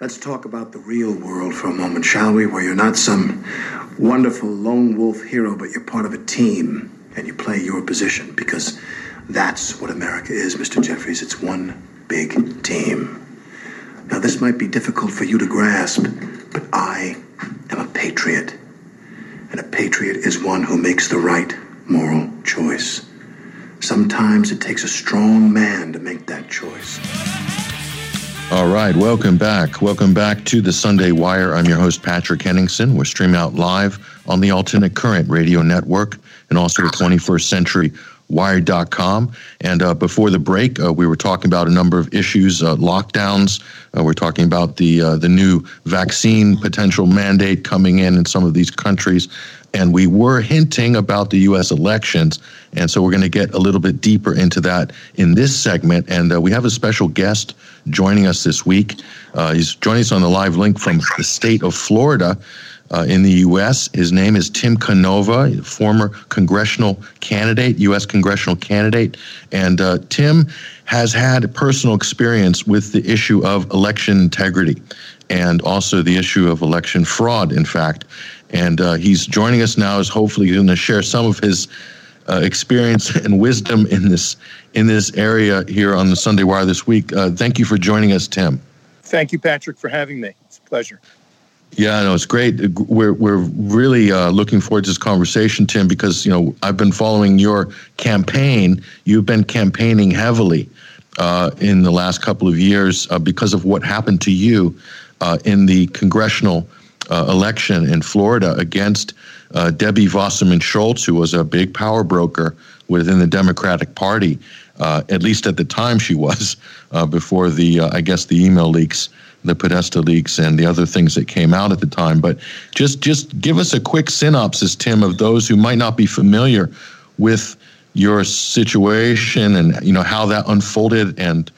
Let's talk about the real world for a moment, shall we? Where you're not some wonderful lone wolf hero, but you're part of a team and you play your position because that's what America is, Mr. Jeffries. It's one big team. Now, this might be difficult for you to grasp, but I am a patriot. And a patriot is one who makes the right moral choice. Sometimes it takes a strong man to make that choice. All right, welcome back. Welcome back to the Sunday Wire. I'm your host, Patrick Henningsen. We're streaming out live on the Alternate Current Radio Network and also the 21st Century Wire.com. And uh, before the break, uh, we were talking about a number of issues, uh, lockdowns. Uh, we're talking about the uh, the new vaccine potential mandate coming in in some of these countries, and we were hinting about the U.S. elections. And so we're going to get a little bit deeper into that in this segment. And uh, we have a special guest joining us this week. Uh, he's joining us on the live link from the state of Florida. Uh, in the U.S. His name is Tim Canova, former congressional candidate, U.S. congressional candidate. And uh, Tim has had personal experience with the issue of election integrity and also the issue of election fraud, in fact. And uh, he's joining us now, is hopefully going to share some of his uh, experience and wisdom in this in this area here on the Sunday Wire this week. Uh, thank you for joining us, Tim. Thank you, Patrick, for having me. It's a pleasure. Yeah, no, it's great. We're we're really uh, looking forward to this conversation, Tim, because you know I've been following your campaign. You've been campaigning heavily uh, in the last couple of years uh, because of what happened to you uh, in the congressional uh, election in Florida against uh, Debbie Wasserman Schultz, who was a big power broker within the Democratic Party. Uh, at least at the time she was, uh, before the, uh, I guess, the email leaks, the Podesta leaks, and the other things that came out at the time. But just, just give us a quick synopsis, Tim, of those who might not be familiar with your situation and you know how that unfolded, and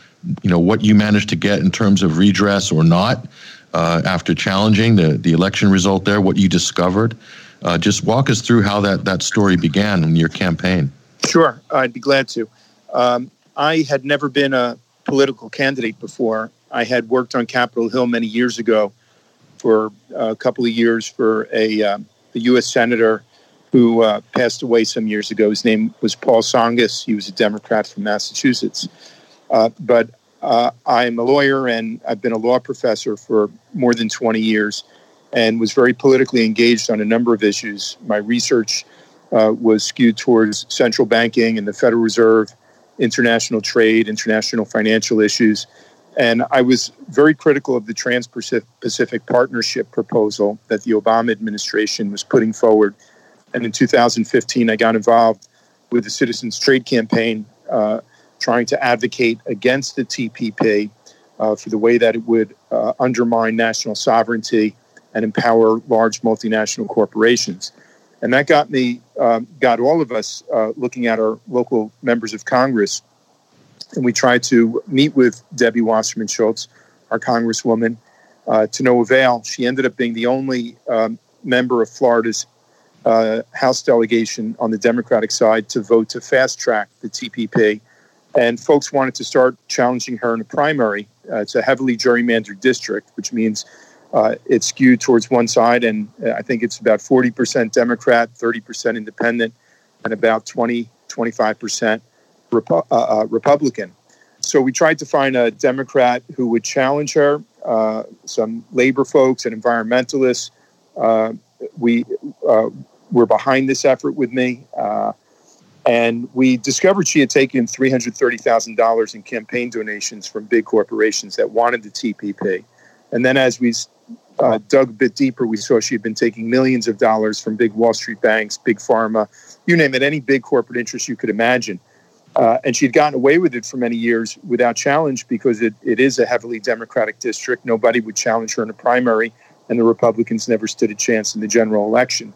you know what you managed to get in terms of redress or not uh, after challenging the the election result there. What you discovered. Uh, just walk us through how that, that story began in your campaign. Sure, I'd be glad to. Um, I had never been a political candidate before. I had worked on Capitol Hill many years ago for a couple of years for a, uh, a U.S. senator who uh, passed away some years ago. His name was Paul Tsongas. He was a Democrat from Massachusetts. Uh, but uh, I'm a lawyer and I've been a law professor for more than 20 years and was very politically engaged on a number of issues. My research uh, was skewed towards central banking and the Federal Reserve, international trade, international financial issues. And I was very critical of the Trans Pacific Partnership proposal that the Obama administration was putting forward. And in 2015, I got involved with the Citizens Trade Campaign, uh, trying to advocate against the TPP uh, for the way that it would uh, undermine national sovereignty and empower large multinational corporations. And that got me, um, got all of us uh, looking at our local members of Congress. And we tried to meet with Debbie Wasserman Schultz, our Congresswoman, uh, to no avail. She ended up being the only um, member of Florida's uh, House delegation on the Democratic side to vote to fast track the TPP. And folks wanted to start challenging her in a primary. Uh, it's a heavily gerrymandered district, which means uh, it's skewed towards one side, and uh, I think it's about 40% Democrat, 30% Independent, and about 20, 25% Repu- uh, uh, Republican. So we tried to find a Democrat who would challenge her, uh, some labor folks and environmentalists. Uh, we were behind this effort with me. and we discovered she had taken $330,000 in campaign donations from big corporations that wanted the TPP. And then as we uh, dug a bit deeper, we saw she had been taking millions of dollars from big Wall Street banks, big pharma, you name it, any big corporate interest you could imagine. Uh, and she had gotten away with it for many years without challenge because it, it is a heavily Democratic district. Nobody would challenge her in a primary, and the Republicans never stood a chance in the general election.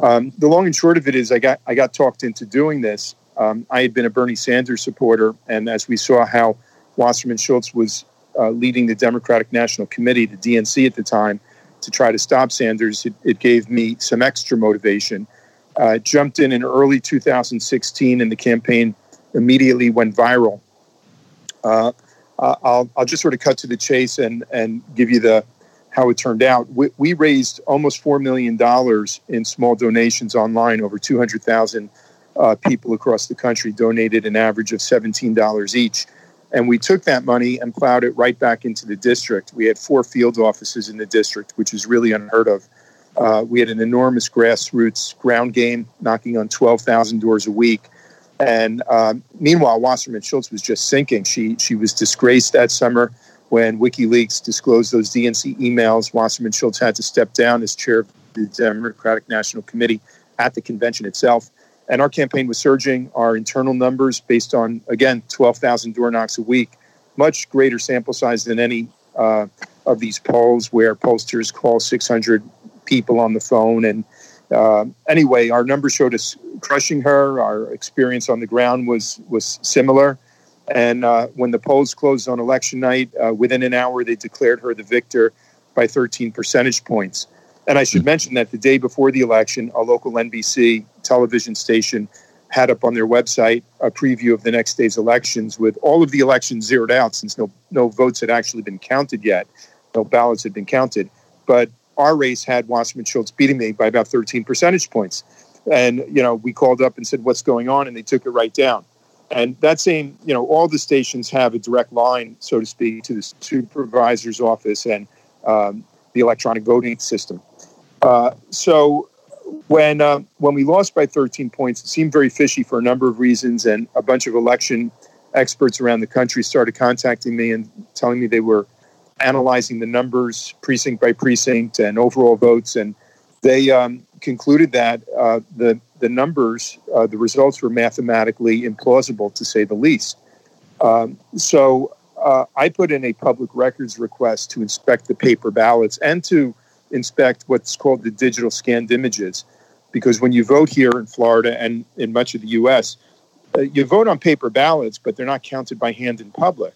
Um, the long and short of it is, I got I got talked into doing this. Um, I had been a Bernie Sanders supporter, and as we saw how Wasserman Schultz was uh, leading the Democratic National Committee, the DNC at the time, to try to stop Sanders, it, it gave me some extra motivation. Uh, jumped in in early 2016, and the campaign immediately went viral. Uh, uh, I'll, I'll just sort of cut to the chase and, and give you the how it turned out. We, we raised almost $4 million in small donations online. Over 200,000 uh, people across the country donated an average of $17 each. And we took that money and plowed it right back into the district. We had four field offices in the district, which is really unheard of. Uh, we had an enormous grassroots ground game, knocking on 12,000 doors a week. And um, meanwhile, Wasserman Schultz was just sinking. She she was disgraced that summer when WikiLeaks disclosed those DNC emails. Wasserman Schultz had to step down as chair of the Democratic National Committee at the convention itself. And our campaign was surging. Our internal numbers, based on again 12,000 door knocks a week, much greater sample size than any uh, of these polls where pollsters call 600 people on the phone and uh, anyway, our numbers showed us crushing her. Our experience on the ground was was similar. And uh, when the polls closed on election night, uh, within an hour, they declared her the victor by 13 percentage points. And I should mention that the day before the election, a local NBC television station had up on their website a preview of the next day's elections with all of the elections zeroed out since no, no votes had actually been counted yet, no ballots had been counted. But our race had Wasserman Schultz beating me by about 13 percentage points. And, you know, we called up and said, what's going on? And they took it right down. And that same, you know, all the stations have a direct line, so to speak, to the supervisor's office and um, the electronic voting system. Uh, so when uh, when we lost by 13 points, it seemed very fishy for a number of reasons, and a bunch of election experts around the country started contacting me and telling me they were analyzing the numbers precinct by precinct and overall votes, and they um, concluded that uh, the the numbers, uh, the results were mathematically implausible to say the least. Um, so uh, I put in a public records request to inspect the paper ballots and to inspect what's called the digital scanned images, because when you vote here in Florida and in much of the U.S. Uh, you vote on paper ballots, but they're not counted by hand in public.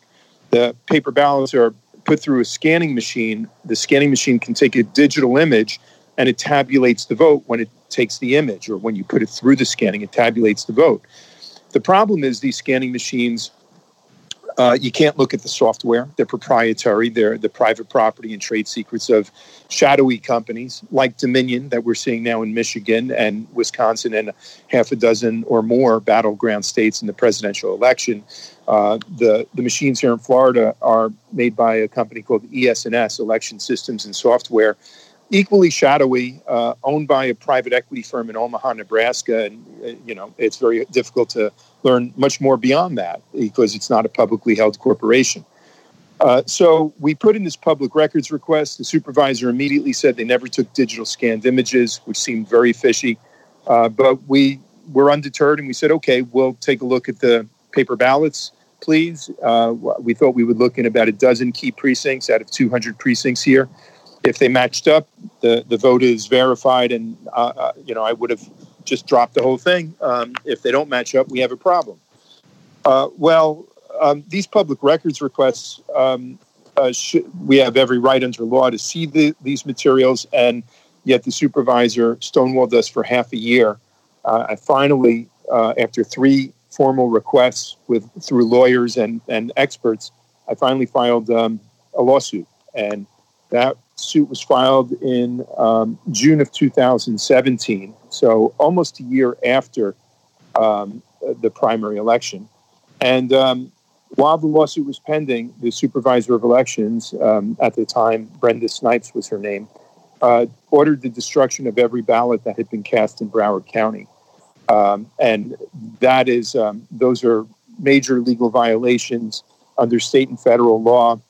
The paper ballots are put through a scanning machine. The scanning machine can take a digital image and it tabulates the vote when it takes the image or when you put it through the scanning, it tabulates the vote. The problem is these scanning machines, uh, you can't look at the software. They're proprietary. They're the private property and trade secrets of shadowy companies like Dominion that we're seeing now in Michigan and Wisconsin and half a dozen or more battleground states in the presidential election. Uh, the the machines here in Florida are made by a company called ES&S, Election Systems and Software, equally shadowy, uh, owned by a private equity firm in Omaha, Nebraska, and uh, you know it's very difficult to learn much more beyond that because it's not a publicly held corporation. Uh, so we put in this public records request. The supervisor immediately said they never took digital scanned images, which seemed very fishy. Uh, but we were undeterred and we said, okay, we'll take a look at the paper ballots please. Uh, we thought we would look in about a dozen key precincts out of 200 precincts here. If they matched up, the, the vote is verified, and uh, uh, you know I would have just drop the whole thing. Um, if they don't match up, we have a problem. Uh, well, um, these public records requests, um, uh, we have every right under law to see the, these materials, and yet the supervisor stonewalled us for half a year. Uh, I finally, after three formal requests with through lawyers and, and experts, I finally filed um, a lawsuit. And that suit was filed in um, June of 2017, so almost a year after um, the primary election. And um, while the lawsuit was pending, the supervisor of elections um, at the time, Brenda Snipes was her name, uh, ordered the destruction of every ballot that had been cast in Broward County. Um, and that is, um, those are major legal violations under state and federal law,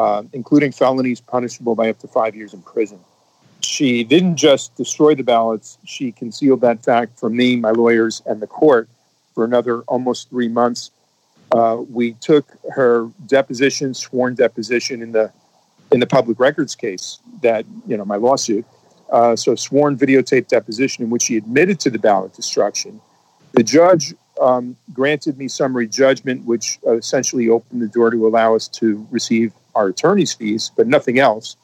uh, including felonies punishable by up to five years in prison. She didn't just destroy the ballots, she concealed that fact from me, my lawyers, and the court for another almost three months. Uh, we took her deposition, sworn deposition in the in the public records case that you know my lawsuit, uh, so sworn videotape deposition in which she admitted to the ballot destruction. The judge um, granted me summary judgment, which uh, essentially opened the door to allow us to receive our attorney's fees, but nothing else.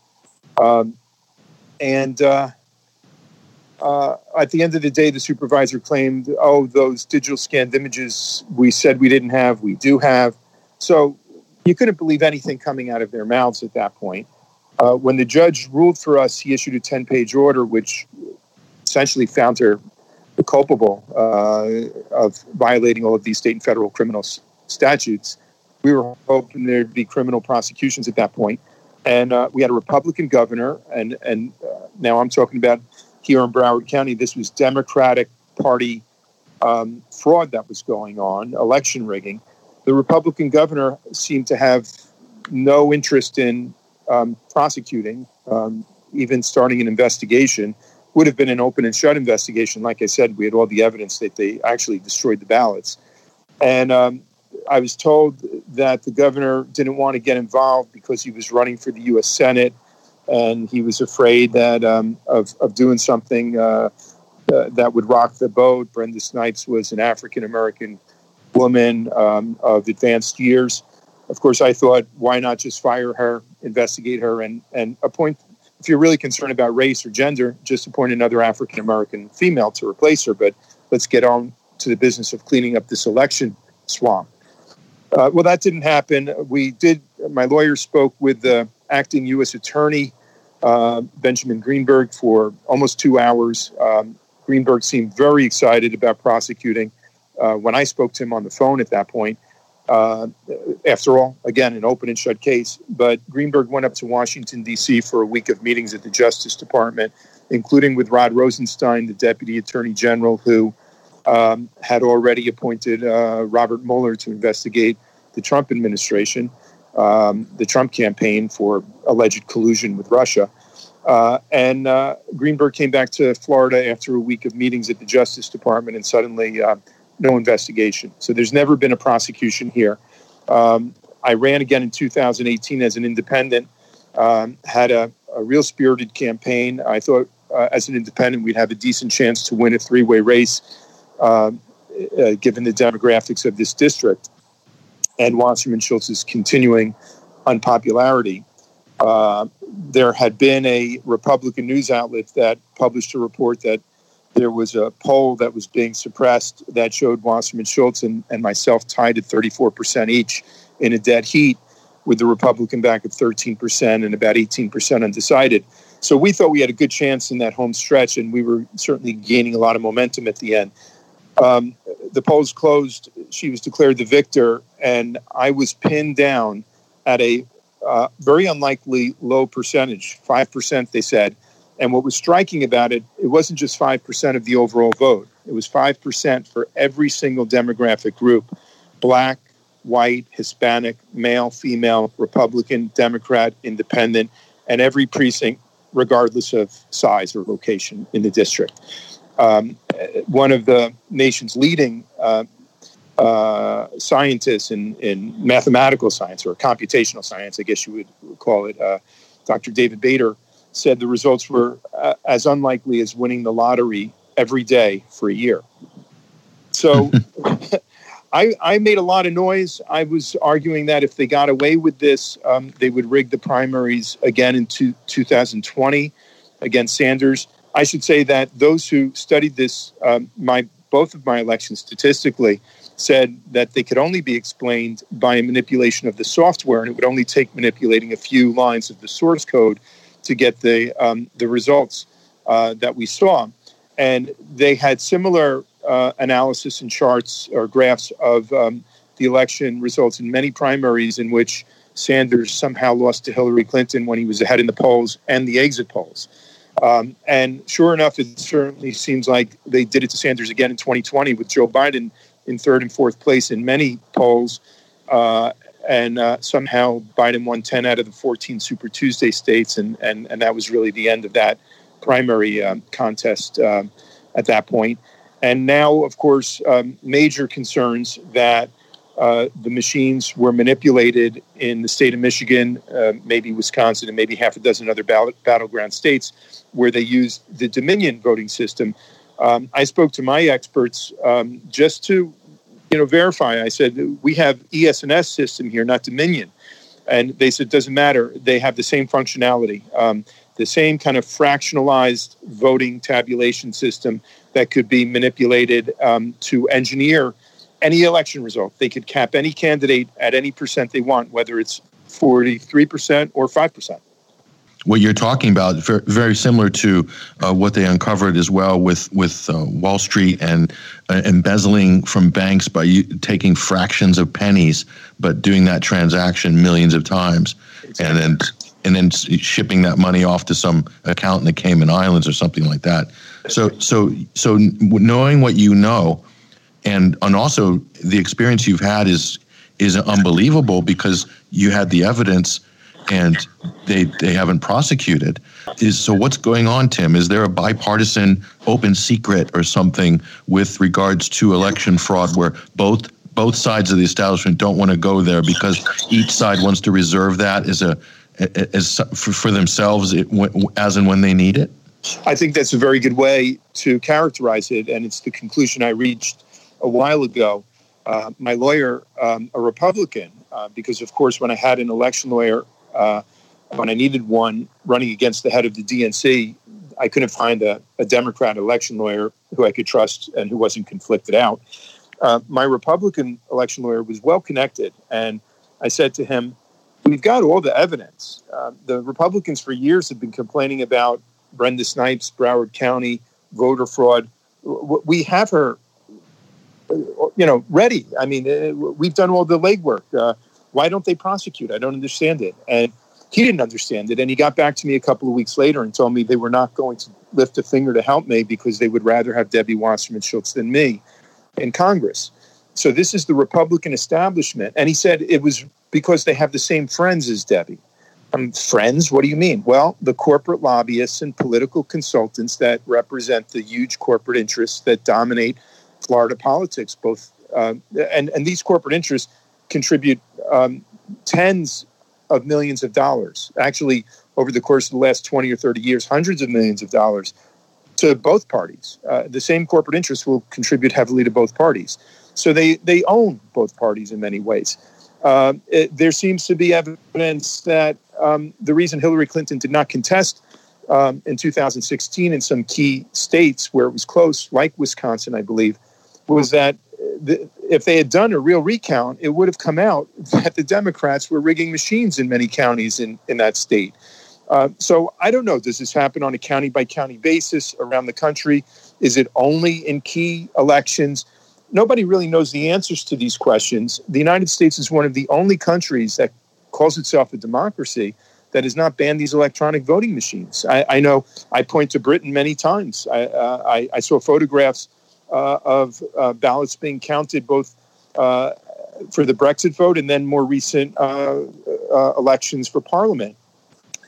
Um, and uh, uh, at the end of the day, the supervisor claimed, "Oh, those digital scanned images we said we didn't have, we do have." So you couldn't believe anything coming out of their mouths at that point. Uh, when the judge ruled for us, he issued a 10 page order, which essentially found her culpable uh, of violating all of these state and federal criminal s- statutes. We were hoping there'd be criminal prosecutions at that point. And uh, we had a Republican governor, and, and uh, now I'm talking about here in Broward County, this was Democratic Party um, fraud that was going on, election rigging. The Republican governor seemed to have no interest in um, prosecuting, um, even starting an investigation. Would have been an open and shut investigation. Like I said, we had all the evidence that they actually destroyed the ballots. And um, I was told that the governor didn't want to get involved because he was running for the U.S. Senate and he was afraid that um, of, of doing something uh, uh, that would rock the boat. Brenda Snipes was an African American woman um, of advanced years. Of course, I thought, why not just fire her, investigate her, and, and appoint, if you're really concerned about race or gender, just appoint another African American female to replace her. But let's get on to the business of cleaning up this election swamp. Uh, well, that didn't happen. We did, my lawyer spoke with the acting U.S. attorney, uh, Benjamin Greenberg, for almost two hours. Um, Greenberg seemed very excited about prosecuting. Uh, when I spoke to him on the phone at that point, uh, after all, again, an open and shut case. But Greenberg went up to Washington, D.C. for a week of meetings at the Justice Department, including with Rod Rosenstein, the Deputy Attorney General, who um, had already appointed uh, Robert Mueller to investigate the Trump administration, um, the Trump campaign for alleged collusion with Russia. Uh, and uh, Greenberg came back to Florida after a week of meetings at the Justice Department, and suddenly uh, no investigation. So there's never been a prosecution here. Um, I ran again in 2018 as an independent, um, had a, a, real spirited campaign. I thought uh, as an independent we'd have a decent chance to win a three way race, um, uh, given the demographics of this district and Wasserman Schultz's continuing unpopularity. Uh, there had been a Republican news outlet that published a report that there was a poll that was being suppressed that showed Wasserman Schultz and, and myself tied at 34% each in a dead heat with the Republican back at 13% and about 18% undecided. So we thought we had a good chance in that home stretch, and we were certainly gaining a lot of momentum at the end. Um, the polls closed. She was declared the victor, and I was pinned down at a uh, very unlikely low percentage, 5%, they said. And what was striking about it, it wasn't just 5% of the overall vote, it was 5% for every single demographic group black, white, Hispanic, male, female, Republican, Democrat, Independent, and every precinct, regardless of size or location in the district. Um, one of the nation's leading uh, uh, scientists in, in mathematical science or computational science, I guess you would call it, uh, Dr. David Bader, said the results were uh, as unlikely as winning the lottery every day for a year. So I, I, made a lot of noise. I was arguing that if they got away with this, um, they would rig the primaries again in two, 2020 against Sanders. I should say that those who studied this, um, my both of my elections statistically, said that they could only be explained by a manipulation of the software, and it would only take manipulating a few lines of the source code to get the um, the results uh, that we saw. And they had similar uh, analysis and charts or graphs of um, the election results in many primaries in which Sanders somehow lost to Hillary Clinton when he was ahead in the polls and the exit polls. Um, and sure enough, it certainly seems like they did it to Sanders again in 2020 with Joe Biden in third and fourth place in many polls. Uh, and uh, somehow Biden won 10 out of the 14 Super Tuesday states, and, and, and that was really the end of that primary um, contest um, at that point. And now, of course, um, major concerns that uh, the machines were manipulated in the state of Michigan, uh, maybe Wisconsin, and maybe half a dozen other battleground states where they used the Dominion voting system. Um, I spoke to my experts um, just to, you know, verify. I said we have ES&S system here, not Dominion, and they said doesn't matter. They have the same functionality, um, the same kind of fractionalized voting tabulation system that could be manipulated um, to engineer any election result. They could cap any candidate at any percent they want, whether it's 43% or 5% what you're talking about very similar to uh, what they uncovered as well with with uh, Wall Street and uh, embezzling from banks by taking fractions of pennies, but doing that transaction millions of times, and then and then shipping that money off to some account in the Cayman Islands or something like that. So so so knowing what you know, and and also the experience you've had is is unbelievable because you had the evidence and they they haven't prosecuted. Is so what's going on, Tim? Is there a bipartisan open secret or something with regards to election fraud where both both sides of the establishment don't want to go there because each side wants to reserve that as a as for, themselves as and when they need it? I think that's a very good way to characterize it, and it's the conclusion I reached a while ago. Uh, my lawyer, um, a Republican, uh, because of course, when I had an election lawyer uh, when I needed one running against the head of the DNC, I couldn't find a, a, Democrat election lawyer who I could trust and who wasn't conflicted out. Uh, my Republican election lawyer was well connected, and I said to him, We've got all the evidence. Uh, the Republicans for years have been complaining about Brenda Snipes, Broward County, voter fraud. We have her, you know, ready. I mean, uh, we've done all the legwork. Uh, why don't they prosecute? I don't understand it. And he didn't understand it. And he got back to me a couple of weeks later and told me they were not going to lift a finger to help me because they would rather have Debbie Wasserman Schultz than me in Congress. So this is the Republican establishment. And he said it was because they have the same friends as Debbie. Um, friends? What do you mean? Well, the corporate lobbyists and political consultants that represent the huge corporate interests that dominate Florida politics, both uh, and and these corporate interests contribute um, tens of millions of dollars. Actually, over the course of the last 20 or 30 years, hundreds of millions of dollars to both parties. Uh, the same corporate interests will contribute heavily to both parties. So they, they own both parties in many ways. Uh, it, there seems to be evidence that um, the reason Hillary Clinton did not contest um, in 2016 in some key states where it was close, like Wisconsin, I believe, was that the, if they had done a real recount, it would have come out that the Democrats were rigging machines in many counties in, in that state. Uh, so I don't know. Does this happen on a county by county basis around the country? Is it only in key elections? Nobody really knows the answers to these questions. The United States is one of the only countries that calls itself a democracy that has not banned these electronic voting machines. I, I know I point to Britain many times. I, uh, I, I saw photographs of uh, ballots being counted both uh, for the Brexit vote and then more recent elections for Parliament.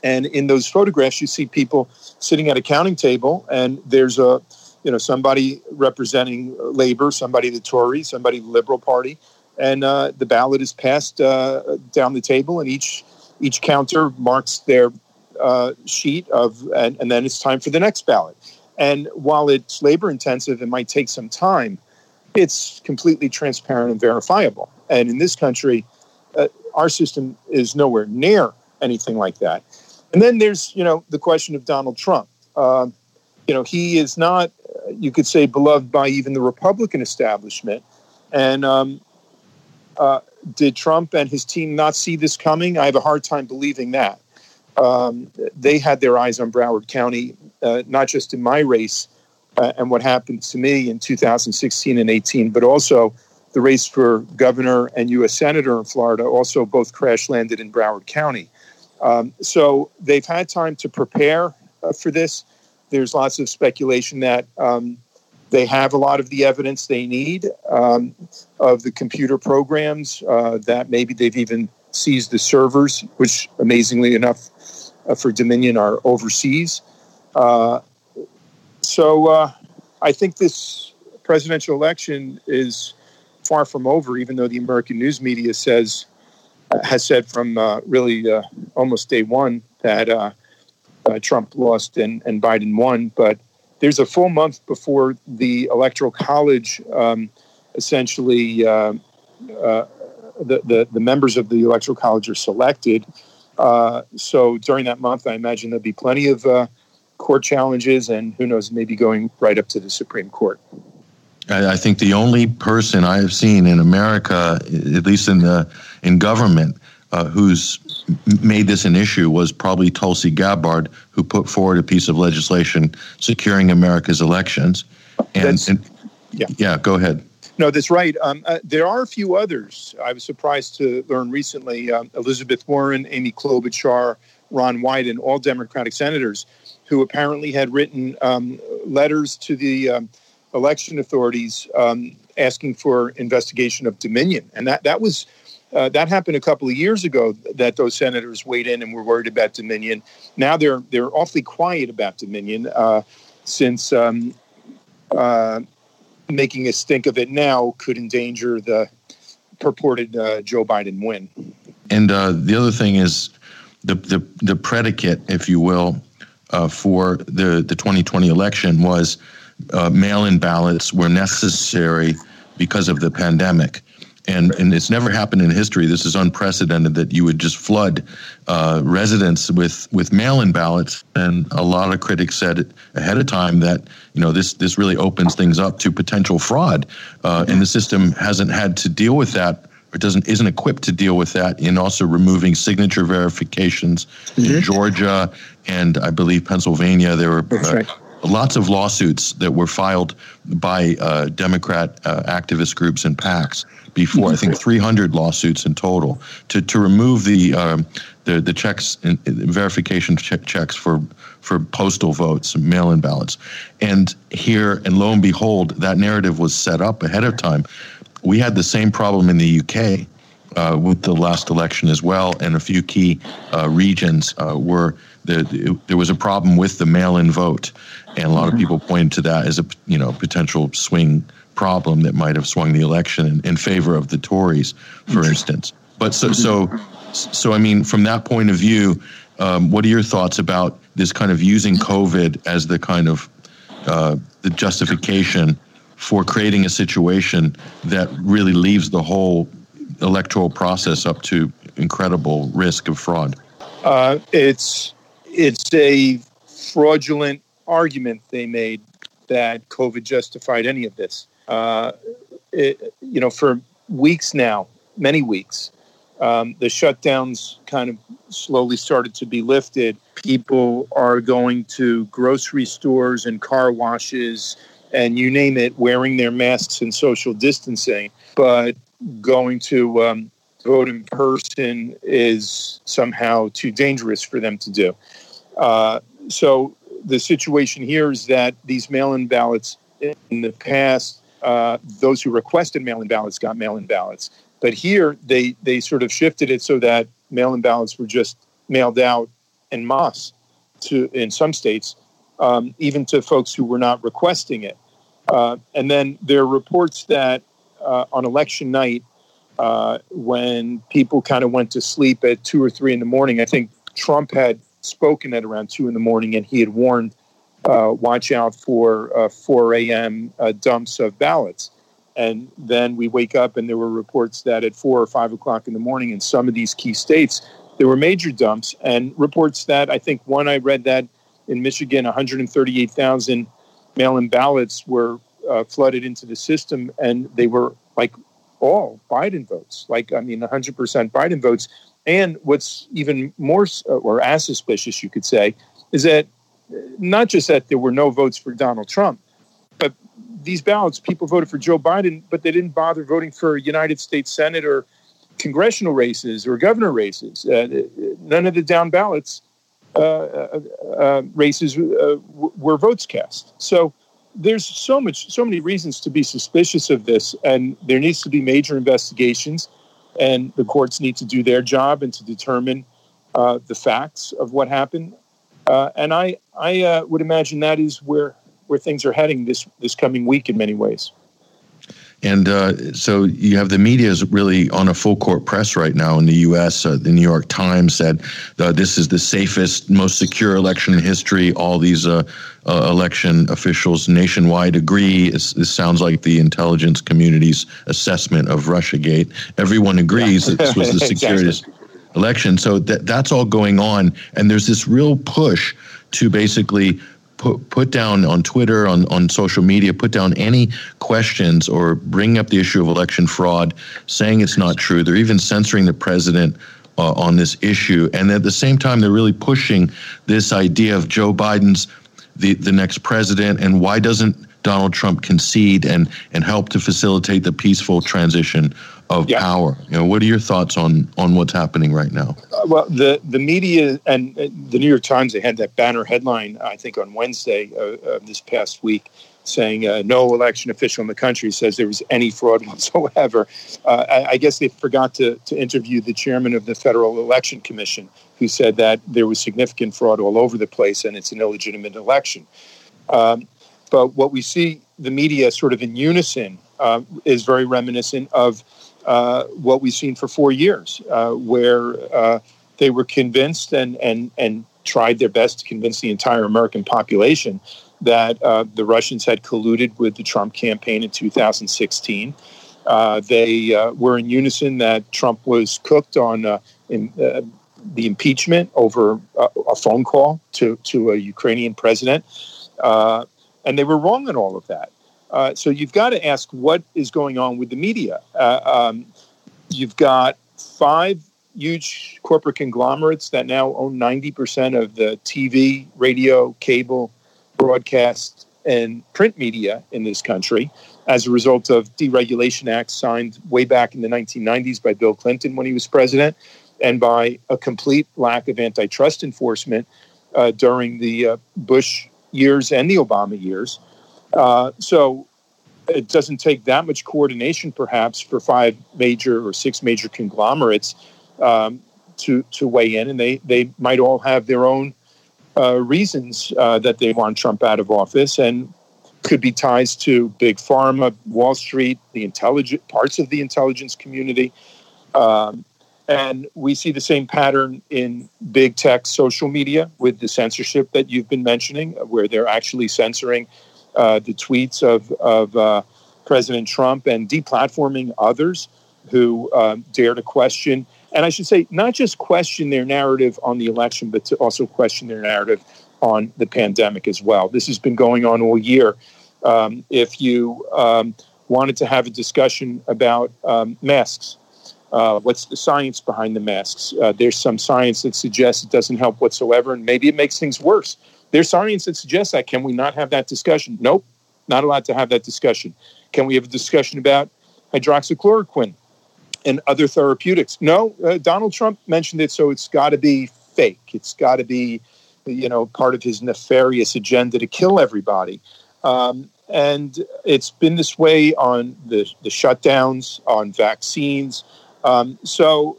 And in those photographs, you see people sitting at a counting table, and there's a you know somebody representing Labour, somebody the Tory, somebody the Liberal Party, and uh, the ballot is passed uh, down the table, and each each counter marks their uh, sheet of, and, and, then it's time for the next ballot. And while it's labor intensive and might take some time, it's completely transparent and verifiable. And in this country, uh, our system is nowhere near anything like that. And then there's, you know, the question of Donald Trump. Uh, you know, he is not, you could say, beloved by even the Republican establishment. And um, uh, did Trump and his team not see this coming? I have a hard time believing that. Um, they had their eyes on Broward County uh, not just in my race uh, and what happened to me in 2016 and 18, but also the race for governor and U.S. senator in Florida also both crash landed in Broward County. Um, so they've had time to prepare uh, for this. There's lots of speculation that um, they have a lot of the evidence they need um, of the computer programs, uh, that maybe they've even seized the servers, which amazingly enough uh, for Dominion are overseas. Uh, so uh, I think this presidential election is far from over, even though the American news media says uh, has said from uh, really uh, almost day one that Trump lost and, and Biden won. But there's a full month before the electoral college um, essentially. The, the, the members of the electoral college are selected. so during that month, I imagine there'll be plenty of court challenges, and who knows, maybe going right up to the Supreme Court. I, I think the only person I have seen in America, at least in the in government, uh, who's made this an issue was probably Tulsi Gabbard, who put forward a piece of legislation securing America's elections. And, and yeah, yeah, go ahead. No, that's right. Um, uh, there are a few others. I was surprised to learn recently um, Elizabeth Warren, Amy Klobuchar, Ron Wyden, all Democratic senators who apparently had written um, letters to the um, election authorities um, asking for investigation of Dominion. And that, that was uh, that happened a couple of years ago that those senators weighed in and were worried about Dominion. Now they're they're awfully quiet about Dominion uh, since um, uh, making a stink of it now could endanger the purported uh, Joe Biden win. And uh, the other thing is the, the the predicate, if you will, uh, for the the 2020 election was mail-in ballots were necessary because of the pandemic and and it's never happened in history. This is unprecedented that you would just flood uh, residents with with mail-in ballots. And a lot of critics said ahead of time that you know this this really opens things up to potential fraud, uh, and the system hasn't had to deal with that. Or doesn't isn't equipped to deal with that in also removing signature verifications mm-hmm. in Georgia and I believe Pennsylvania. There were uh, right lots of lawsuits that were filed by uh, Democrat uh, activist groups and PACs before. I think 300 lawsuits in total to, to remove the um, the, the checks and verification checks for for postal votes, mail-in ballots, and here and lo and behold, that narrative was set up ahead of time. We had the same problem in the UK. Uh, with the last election as well, and a few key uh, regions uh, were the, there was a problem with the mail-in vote, and a lot of mm-hmm. people pointed to that as a you know potential swing problem that might have swung the election in, in favor of the Tories, for instance. But so so so I mean, from that point of view, um, what are your thoughts about this kind of using COVID as the kind of uh, the justification for creating a situation that really leaves the whole electoral process up to incredible risk of fraud? Uh, it's it's a fraudulent argument they made that COVID justified any of this. Uh, it, you know, for weeks now, many weeks, um, the shutdowns kind of slowly started to be lifted. People are going to grocery stores and car washes and you name it, wearing their masks and social distancing. But going to um, vote in person is somehow too dangerous for them to do. Uh, so the situation here is that these mail-in ballots in the past, uh, those who requested mail-in ballots got mail-in ballots, but here they they sort of shifted it so that mail-in ballots were just mailed out en masse to in some states, um, even to folks who were not requesting it. Uh, and then there are reports that uh, on election night, uh, when people kind of went to sleep at two or three in the morning, I think Trump had spoken at around two in the morning, and he had warned, uh, "Watch out for uh, 4 a.m. Uh, dumps of ballots." And then we wake up, and there were reports that at four or five o'clock in the morning, in some of these key states, there were major dumps, and reports that I think one I read that in Michigan, 138,000 mail-in ballots were uh, flooded into the system, and they were like all Biden votes, like I mean, 100% Biden votes. And what's even more or as suspicious, you could say, is that not just that there were no votes for Donald Trump, but these ballots, people voted for Joe Biden, but they didn't bother voting for United States Senate or congressional races or governor races. Uh, none of the down ballots uh, uh, uh races were votes cast. So there's so much, so many reasons to be suspicious of this, and there needs to be major investigations and the courts need to do their job and to determine uh, the facts of what happened. Uh, and I, I uh, would imagine that is where where things are heading this this coming week in many ways. And uh, so you have the media is really on a full court press right now in the U.S. Uh, the New York Times said uh, this is the safest, most secure election in history. All these uh, uh, election officials nationwide agree. It's, this sounds like the intelligence community's assessment of RussiaGate. Everyone agrees yeah. that this was the securest exactly. Election. So that that's all going on, and there's this real push to basically put put down on Twitter, on on social media, put down any questions or bring up the issue of election fraud, saying it's not true. They're even censoring the president. Uh, on this issue, and at the same time, they're really pushing this idea of Joe Biden's the, the next president, and why doesn't Donald Trump concede and and help to facilitate the peaceful transition of yeah. power. You know, what are your thoughts on on what's happening right now? Uh, well, the the media and uh, the New York Times they had that banner headline I think on Wednesday uh, this past week saying uh, no election official in the country says there was any fraud whatsoever. Uh, I, I, guess they forgot to, to interview the chairman of the Federal Election Commission, who said that there was significant fraud all over the place and it's an illegitimate election. Um, but what we see the media sort of in unison uh, is very reminiscent of uh, what we've seen for four years, uh, where uh, they were convinced and, and, and tried their best to convince the entire American population that uh, the Russians had colluded with the Trump campaign in 2016. Uh, they were in unison that Trump was cooked on in, the impeachment over a phone call to, to a Ukrainian president. and they were wrong in all of that. Uh, so you've got to ask what is going on with the media. Uh, um, you've got five huge corporate conglomerates that now own 90% of the TV, radio, cable, broadcast, and print media in this country as a result of deregulation acts signed way back in the 1990s by Bill Clinton when he was president and by a complete lack of antitrust enforcement uh, during the uh, Bush years and the Obama years. Uh, so it doesn't take that much coordination, perhaps, for five major or six major conglomerates um, to to weigh in, and they they might all have their own uh, reasons uh, that they want Trump out of office, and could be ties to big pharma, Wall Street, the intelligent parts of the intelligence community. Um, and we see the same pattern in big tech social media with the censorship that you've been mentioning, where they're actually censoring uh, the tweets of, of uh, President Trump and deplatforming others who uh, dare to question, and I should say, not just question their narrative on the election, but to also question their narrative on the pandemic as well. This has been going on all year. Um, if you um, wanted to have a discussion about um, masks, uh, what's the science behind the masks? Uh, there's some science that suggests it doesn't help whatsoever, and maybe it makes things worse. There's science that suggests that. Can we not have that discussion? Nope, not allowed to have that discussion. Can we have a discussion about hydroxychloroquine and other therapeutics? No, uh, Donald Trump mentioned it, so it's got to be fake. It's got to be, you know, part of his nefarious agenda to kill everybody. Um, and it's been this way on the, the shutdowns, on vaccines. Um, so,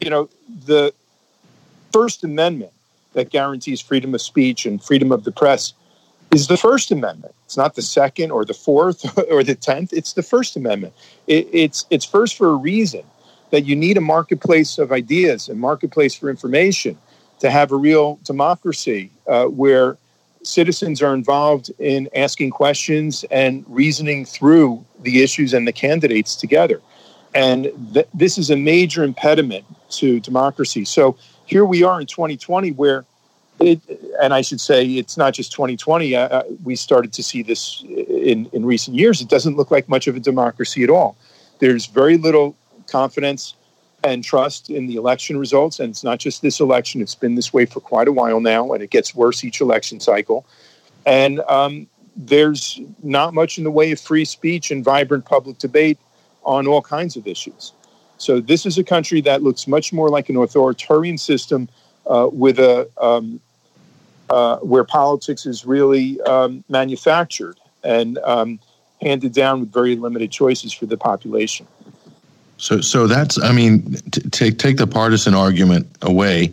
you know, the First Amendment that guarantees freedom of speech and freedom of the press is the First Amendment. It's not the second or the fourth or the tenth. It's the First Amendment. It, it's it's first for a reason that you need a marketplace of ideas and marketplace for information to have a real democracy uh, where citizens are involved in asking questions and reasoning through the issues and the candidates together. And th- this is a major impediment to democracy. So here we are in 2020 where it, and I should say it's not just 2020. Uh, uh, we started to see this in, in recent years. It doesn't look like much of a democracy at all. There's very little confidence and trust in the election results. And it's not just this election, it's been this way for quite a while now, and it gets worse each election cycle. And um, there's not much in the way of free speech and vibrant public debate on all kinds of issues. So this is a country that looks much more like an authoritarian system uh, with a um, uh, where politics is really um, manufactured and um, handed down with very limited choices for the population. So, so that's I mean, t- take take the partisan argument away,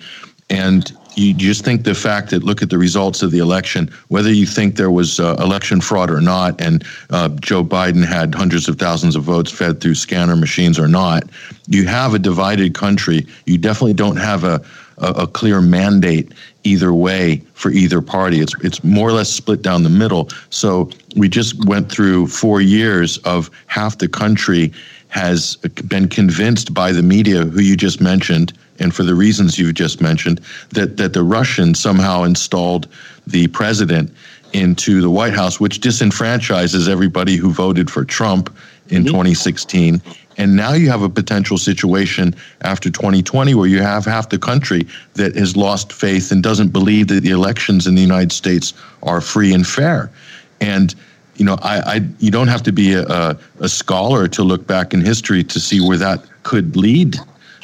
and you just think the fact that look at the results of the election, whether you think there was uh, election fraud or not, and uh, Joe Biden had hundreds of thousands of votes fed through scanner machines or not, you have a divided country. You definitely don't have a, a, a clear mandate either way for either party. It's it's more or less split down the middle. So we just went through four years of half the country has been convinced by the media, who you just mentioned, and for the reasons you've just mentioned, that that the Russians somehow installed the president into the White House, which disenfranchises everybody who voted for Trump in mm-hmm. 2016. And now you have a potential situation after 2020 where you have half the country that has lost faith and doesn't believe that the elections in the United States are free and fair. And you know, I, I you don't have to be a, a scholar to look back in history to see where that could lead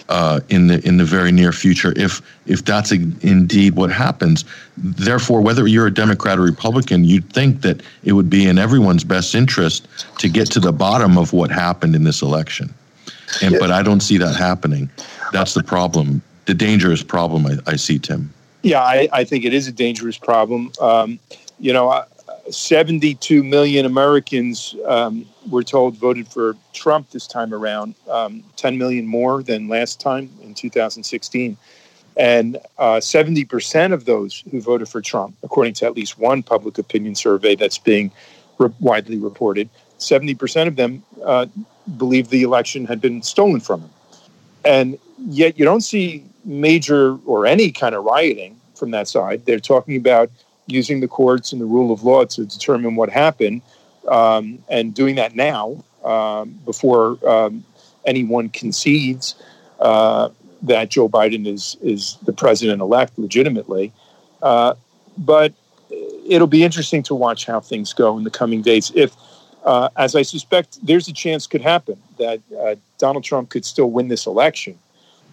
uh, in the in the very near future if if that's a, indeed what happens. Therefore, whether you're a Democrat or Republican, you'd think that it would be in everyone's best interest to get to the bottom of what happened in this election. And yeah. but I don't see that happening. That's the problem, the dangerous problem I, I see, Tim. Yeah, I, I, think it is a dangerous problem. Um, you know, 72 million Americans, um, we're told, voted for Trump this time around, um, 10 million more than last time in 2016. And uh, 70% of those who voted for Trump, according to at least one public opinion survey that's being re- widely reported, 70% of them uh, believe the election had been stolen from them. And yet you don't see major or any kind of rioting from that side. They're talking about using the courts and the rule of law to determine what happened, um, and doing that now um, before um, anyone concedes uh, that Joe Biden is is the president elect legitimately. Uh, but it'll be interesting to watch how things go in the coming days. If, uh, as I suspect, there's a chance could happen that uh, Donald Trump could still win this election.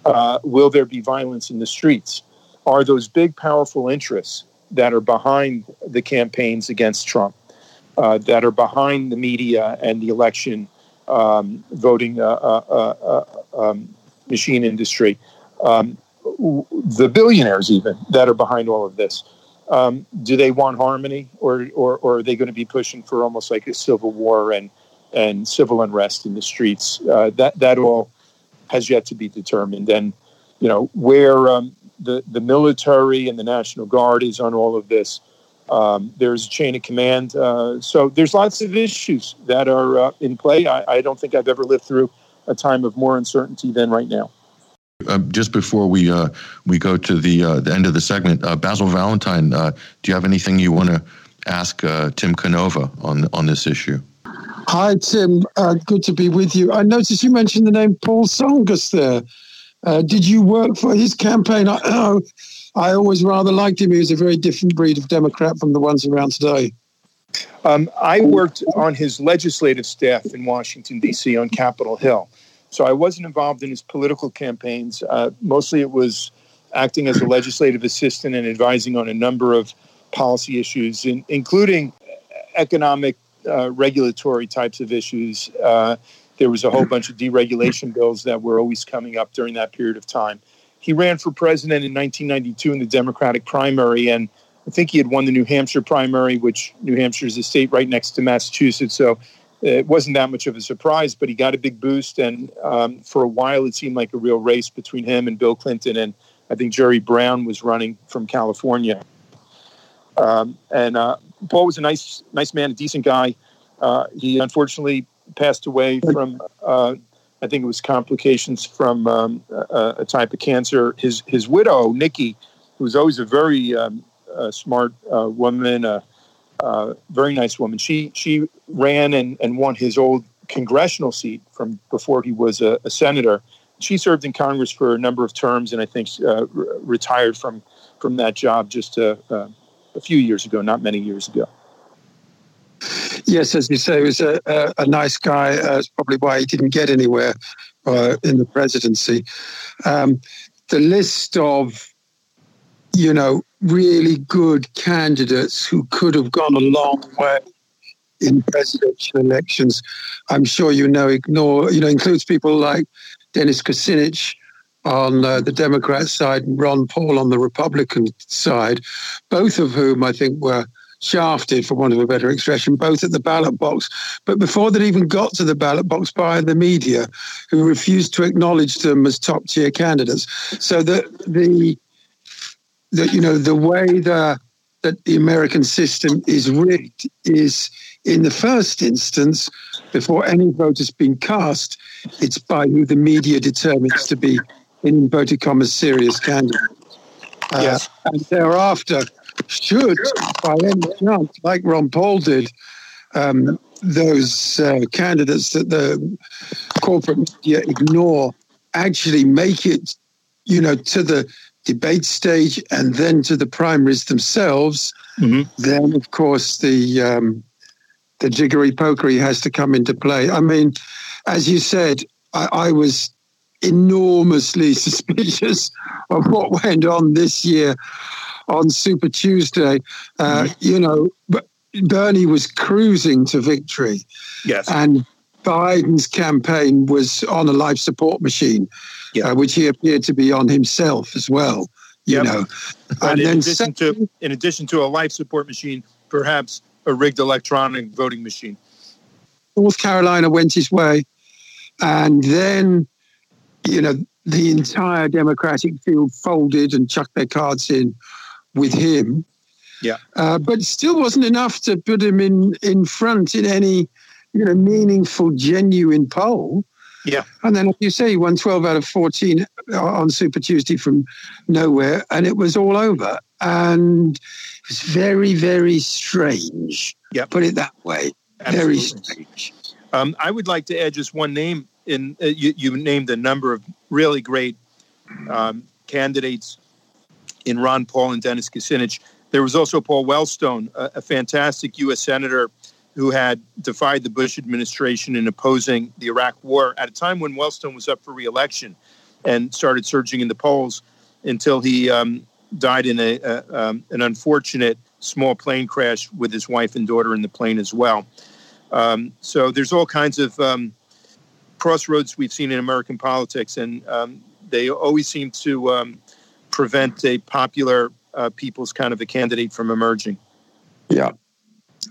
Uh, will there be violence in the streets? Are those big, powerful interests that are behind the campaigns against Trump, uh, that are behind the media and the election um, voting uh, uh, uh um, machine industry, um, the billionaires even that are behind all of this. Um, do they want harmony, or, or, or are they going to be pushing for almost like a civil war and and civil unrest in the streets? Uh, that that all has yet to be determined. And you know where um, the, the military and the National Guard is on all of this. Um, there's a chain of command. Uh, so there's lots of issues that are uh, in play. I, I, don't think I've ever lived through a time of more uncertainty than right now. Uh, just before we uh, we go to the uh, the end of the segment, uh, Basil Valentine, do you have anything you want to ask Tim Canova on on this issue? Hi, Tim. good to be with you. I noticed you mentioned the name Paul Tsongas there. Uh, did you work for his campaign? I, I always rather liked him. He was a very different breed of Democrat from the ones around today. Um, I worked on his legislative staff in Washington, D.C., on Capitol Hill. So I wasn't involved in his political campaigns. Uh, mostly it was acting as a legislative assistant and advising on a number of policy issues, in, including economic, uh, regulatory types of issues. Uh, there was a whole bunch of deregulation bills that were always coming up during that period of time. He ran for president in 1992 in the Democratic primary, and I think he had won the New Hampshire primary, which New Hampshire is a state right next to Massachusetts. So it wasn't that much of a surprise, but he got a big boost. And um, for a while, it seemed like a real race between him and Bill Clinton. And I think Jerry Brown was running from California. Um, and uh, Paul was a nice, nice man, a decent guy. Uh, he unfortunately passed away from, uh, I think it was complications from um, a, a, type of cancer. His his widow, Niki, who was always a very um, smart uh, woman, a very nice woman. She she ran and, and won his old congressional seat from before he was a, a senator. She served in Congress for a number of terms, and I think uh, re- retired from from that job just a, uh, a few years ago, not many years ago. Yes, as you say, he was a, a, a nice guy. Uh, that's probably why he didn't get anywhere uh, in the presidency. Um, the list of, you know, really good candidates who could have gone a long way in presidential elections, I'm sure you know, ignore, you know, includes people like Dennis Kucinich on uh, the Democrat side and Ron Paul on the Republican side, both of whom I think were shafted, for want of a better expression, both at the ballot box, but before they'd even got to the ballot box by the media, who refused to acknowledge them as top tier candidates. So the the the you know the way the that the American system is rigged is in the first instance, before any vote has been cast, it's by who the media determines to be in inverted commas serious candidates. Uh, yes. And thereafter, should, by any chance, like Ron Paul did, um, those uh, candidates that the corporate media ignore actually make it, you know, to the debate stage and then to the primaries themselves, mm-hmm. then of course the um, the jiggery pokery has to come into play. I mean, as you said, I, I was enormously suspicious of what went on this year on Super Tuesday. Uh, mm-hmm. You know, Bernie was cruising to victory. Yes. And Biden's campaign was on a life support machine, yeah. uh, which he appeared to be on himself as well. You yep. know, but and in then addition to in addition to a life support machine, perhaps a rigged electronic voting machine. North Carolina went his way, and then you know the entire Democratic field folded and chucked their cards in with him. Yeah, uh, but still wasn't enough to put him in in front in any you know meaningful, genuine poll. Yeah. And then, like you say, he won 12 out of 14 on Super Tuesday from nowhere, and it was all over. And it was very, very strange. Yeah. Put it that way. Absolutely. Very strange. Um, I would like to add just one name. In uh, you, you, named a number of really great um, candidates in Ron Paul and Dennis Kucinich. There was also Paul Wellstone, a, a fantastic U.S. senator who had defied the Bush administration in opposing the Iraq War at a time when Wellstone was up for reelection and started surging in the polls until he um, died in a, a um, an unfortunate small plane crash with his wife and daughter in the plane as well. Um, so there's all kinds of um, crossroads we've seen in American politics, and um, they always seem to um, prevent a popular uh, people's kind of a candidate from emerging. Yeah,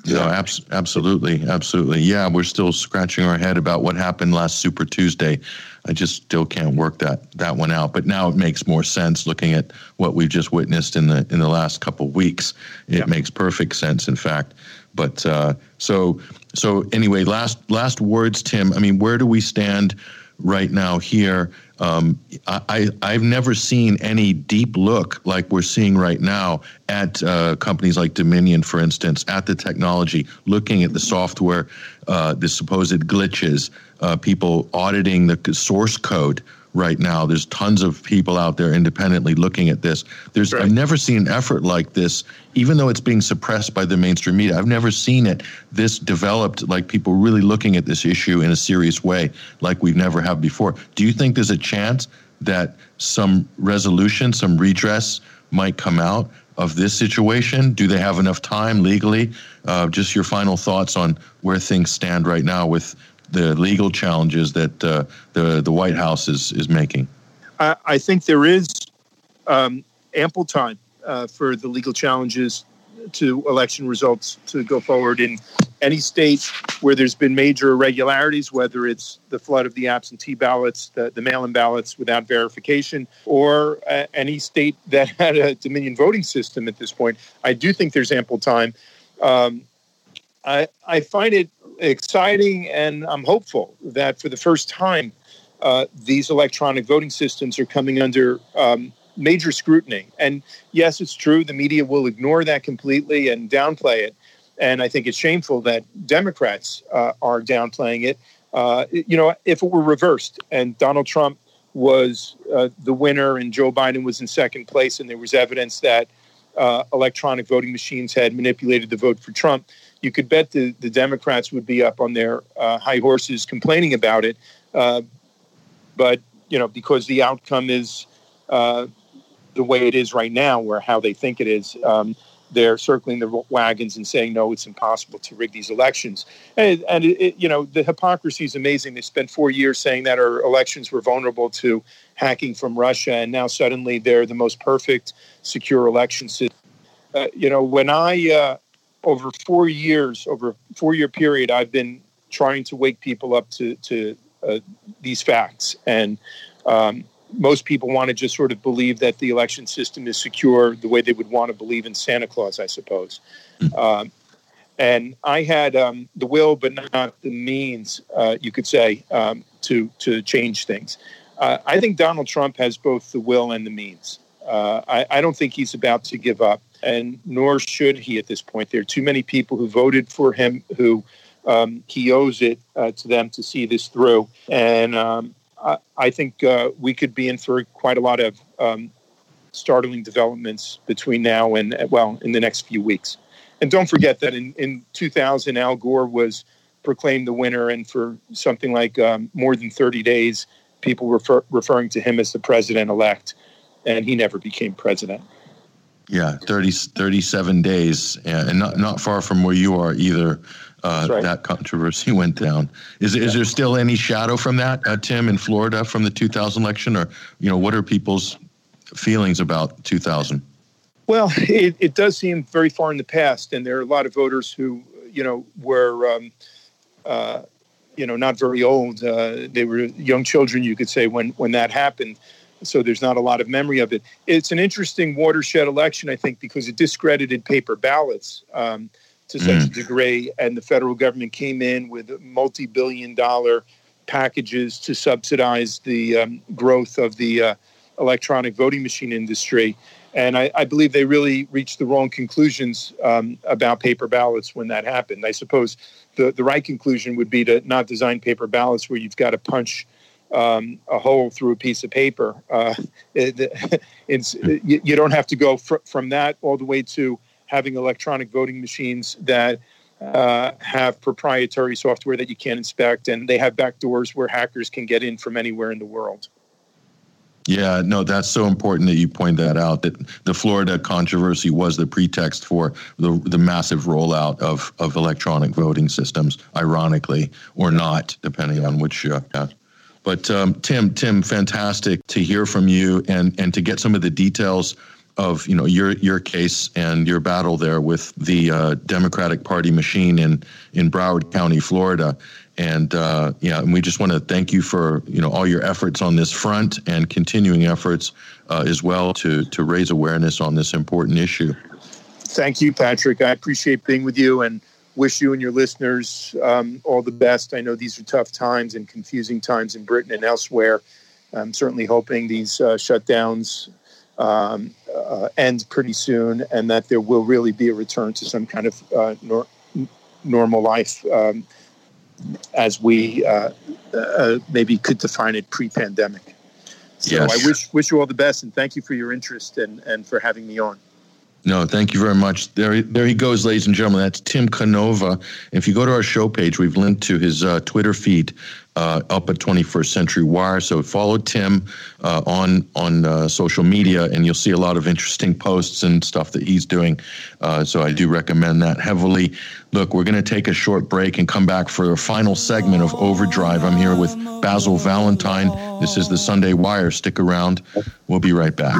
yeah, abs- absolutely, absolutely. Yeah, we're still scratching our head about what happened last Super Tuesday. I just still can't work that that one out. But now it makes more sense looking at what we've just witnessed in the in the last couple of weeks. It yeah. makes perfect sense, in fact. But uh, so so anyway, last last words, Tim. I mean, where do we stand right now here? Um, I, I've never seen any deep look like we're seeing right now at uh, companies like Dominion, for instance, at the technology, looking at the software, uh, the supposed glitches, uh, people auditing the source code right now. There's tons of people out there independently looking at this. There's right. I've never seen an effort like this, even though it's being suppressed by the mainstream media. I've never seen it this developed, like people really looking at this issue in a serious way, like we've never have before. Do you think there's a chance that some resolution, some redress might come out of this situation? Do they have enough time legally? Uh, just your final thoughts on where things stand right now with the legal challenges that uh, the the White House is is making? I, I think there is um, ample time uh, for the legal challenges to election results to go forward in any state where there's been major irregularities, whether it's the flood of the absentee ballots, the, the mail in ballots without verification, or uh, any state that had a Dominion voting system at this point. I do think there's ample time. Um, I, I find it exciting and I'm hopeful that for the first time, uh, these electronic voting systems are coming under um, major scrutiny. And yes, it's true, the media will ignore that completely and downplay it. And I think it's shameful that Democrats uh, are downplaying it. Uh, you know, if it were reversed and Donald Trump was uh, the winner and Joe Biden was in second place, and there was evidence that uh, electronic voting machines had manipulated the vote for Trump, you could bet the, the Democrats would be up on their uh, high horses complaining about it. Uh, but, you know, because the outcome is uh, the way it is right now, or how they think it is, um, they're circling the wagons and saying, no, it's impossible to rig these elections. And, and it, it, you know, the hypocrisy is amazing. They spent four years saying that our elections were vulnerable to hacking from Russia, and now suddenly they're the most perfect, secure election system. Uh, you know, when I uh, over four years, over a four year period, I've been trying to wake people up to, to uh, these facts. And um, most people want to just sort of believe that the election system is secure the way they would want to believe in Santa Claus, I suppose. Mm-hmm. Um, and I had um, the will, but not the means, uh, you could say, um, to to change things. Uh, I think Donald Trump has both the will and the means. Uh, I, I, don't think he's about to give up. and nor should he at this point. There are too many people who voted for him who um, he owes it uh, to them to see this through. And um, I, I, think uh, we could be in for quite a lot of um, startling developments between now and, well, in the next few weeks. And don't forget that in, in 2000, Al Gore was proclaimed the winner, and for something like um, more than 30 days, people refer, referring to him as the president elect, and he never became president. Yeah, 30, 37 days, and not, not far from where you are either. Uh, right. That controversy went down. Is, is there still any shadow from that, uh, Tim, in Florida from the 2000 election, or you know, what are people's feelings about 2000? Well, it, it does seem very far in the past, and there are a lot of voters who, you know, were, um, uh, you know, not very old. Uh, they were young children, you could say, when when that happened so there's not a lot of memory of it. It's an interesting watershed election, I think, because it discredited paper ballots um, to such mm. a degree, and the federal government came in with multi-billion-dollar packages to subsidize the um, growth of the uh, electronic voting machine industry. And I, I, believe they really reached the wrong conclusions um, about paper ballots when that happened. I suppose the, the right conclusion would be to not design paper ballots where you've got to punch um, a hole through a piece of paper. Uh, it, it's, you, you, don't have to go fr- from that all the way to having electronic voting machines that uh, have proprietary software that you can't inspect, and they have back doors where hackers can get in from anywhere in the world. Yeah, no, that's so important that you point that out. That the Florida controversy was the pretext for the the massive rollout of of electronic voting systems, ironically, or not, depending on which. Uh, but um, Tim, Tim, fantastic to hear from you and and to get some of the details of you know your your case and your battle there with the uh, Democratic Party machine in in Broward County, Florida. And uh, yeah, and we just want to thank you for you know all your efforts on this front and continuing efforts uh, as well to to raise awareness on this important issue. Thank you, Patrick. I appreciate being with you and wish you and your listeners um, all the best. I know these are tough times and confusing times in Britain and elsewhere. I'm certainly hoping these uh, shutdowns um, uh, end pretty soon and that there will really be a return to some kind of uh, nor- normal life um, as we uh, uh, maybe could define it pre pandemic. So yes. I wish, wish you all the best and thank you for your interest and, and for having me on. No, thank you very much. There, there he goes, ladies and gentlemen. That's Tim Canova. If you go to our show page, we've linked to his uh, Twitter feed uh, up at 21st Century Wire. So follow Tim uh, on on uh, social media, and you'll see a lot of interesting posts and stuff that he's doing. Uh, so I do recommend that heavily. Look, we're going to take a short break and come back for a final segment of Overdrive. I'm here with Basil Valentine. This is the Sunday Wire. Stick around. We'll be right back.